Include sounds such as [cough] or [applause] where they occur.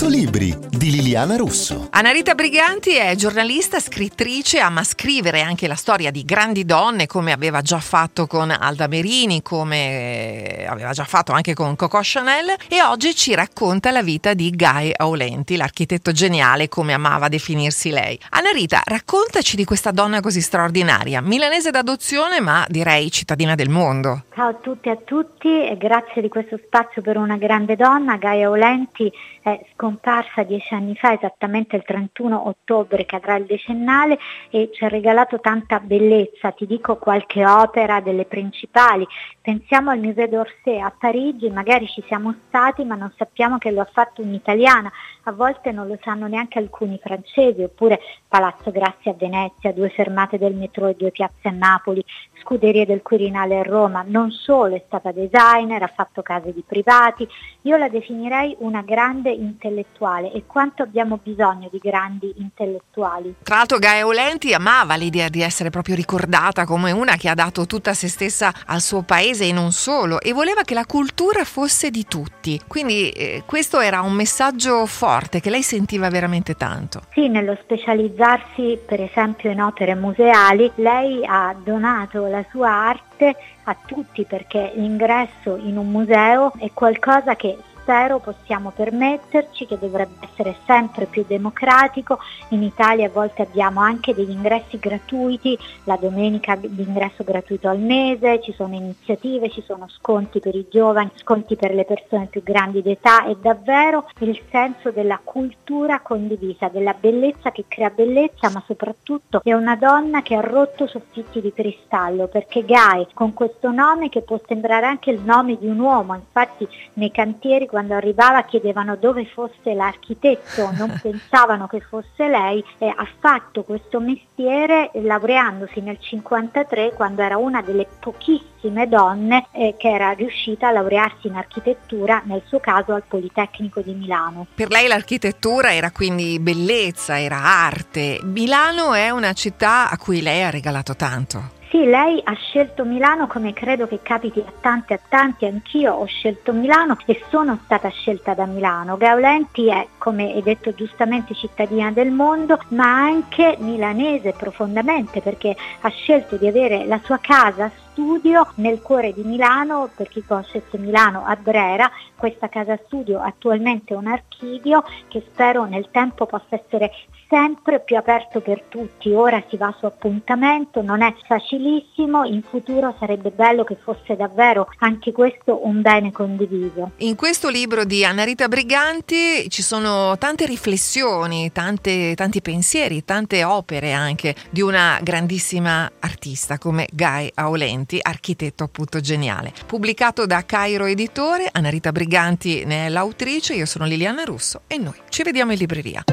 100 libri di Liliana Russo. Anarita Briganti è giornalista, scrittrice, ama scrivere anche la storia di grandi donne come aveva già fatto con Alda Merini, come aveva già fatto anche con Coco Chanel e oggi ci racconta la vita di Guy Aulenti, l'architetto geniale come amava definirsi lei. Anarita, raccontaci di questa donna così straordinaria, milanese d'adozione ma direi cittadina del mondo. Ciao a tutti e a tutti e grazie di questo spazio per una grande donna, Gaia Aulenti è scomparsa dieci anni fa, esattamente il 31 ottobre cadrà il decennale e ci ha regalato tanta bellezza, ti dico qualche opera delle principali, pensiamo al Musée d'Orsay a Parigi, magari ci siamo stati ma non sappiamo che lo ha fatto un'italiana, a volte non lo sanno neanche alcuni francesi, oppure Palazzo Grassi a Venezia, due fermate del metro e due piazze a Napoli, scuderie del Quirinale a Roma, non solo è stata designer, ha fatto case di privati, io la definirei una grande intellettuale e quanto abbiamo bisogno di grandi intellettuali. Tra l'altro Gaia Olenti amava l'idea di essere proprio ricordata come una che ha dato tutta se stessa al suo paese e non solo e voleva che la cultura fosse di tutti. Quindi eh, questo era un messaggio forte che lei sentiva veramente tanto. Sì, nello specializzarsi per esempio in opere museali, lei ha donato la sua arte a tutti perché l'ingresso in un museo è qualcosa che spero possiamo permetterci, che dovrebbe essere sempre più democratico. In Italia a volte abbiamo anche degli ingressi gratuiti, la domenica l'ingresso gratuito al mese, ci sono iniziative, ci sono sconti per i giovani, sconti per le persone più grandi d'età e davvero il senso della cultura condivisa, della bellezza che crea bellezza, ma soprattutto è una donna che ha rotto soffitti di cristallo, perché Guy con questo nome che può sembrare anche il nome di un uomo, infatti nei cantieri quando arrivava chiedevano dove fosse l'architetto, non [laughs] pensavano che fosse lei e ha fatto questo mestiere laureandosi nel 1953 quando era una delle pochissime donne eh, che era riuscita a laurearsi in architettura, nel suo caso al Politecnico di Milano. Per lei l'architettura era quindi bellezza, era arte. Milano è una città a cui lei ha regalato tanto. Sì, lei ha scelto Milano come credo che capiti a tanti e a tanti, anch'io ho scelto Milano e sono stata scelta da Milano. Gaulenti è, come hai detto giustamente, cittadina del mondo, ma anche milanese profondamente perché ha scelto di avere la sua casa studio nel cuore di Milano, per chi conoscesse Milano, a Brera. Questa casa studio attualmente è un archivio che spero nel tempo possa essere sempre più aperto per tutti. Ora si va su appuntamento, non è facilissimo, in futuro sarebbe bello che fosse davvero anche questo un bene condiviso. In questo libro di Anna Rita Briganti ci sono tante riflessioni, tante, tanti pensieri, tante opere anche di una grandissima artista come Guy Aulenti Briganti, architetto appunto geniale. Pubblicato da Cairo Editore, Anna Rita Briganti ne è l'autrice, io sono Liliana Russo e noi ci vediamo in libreria.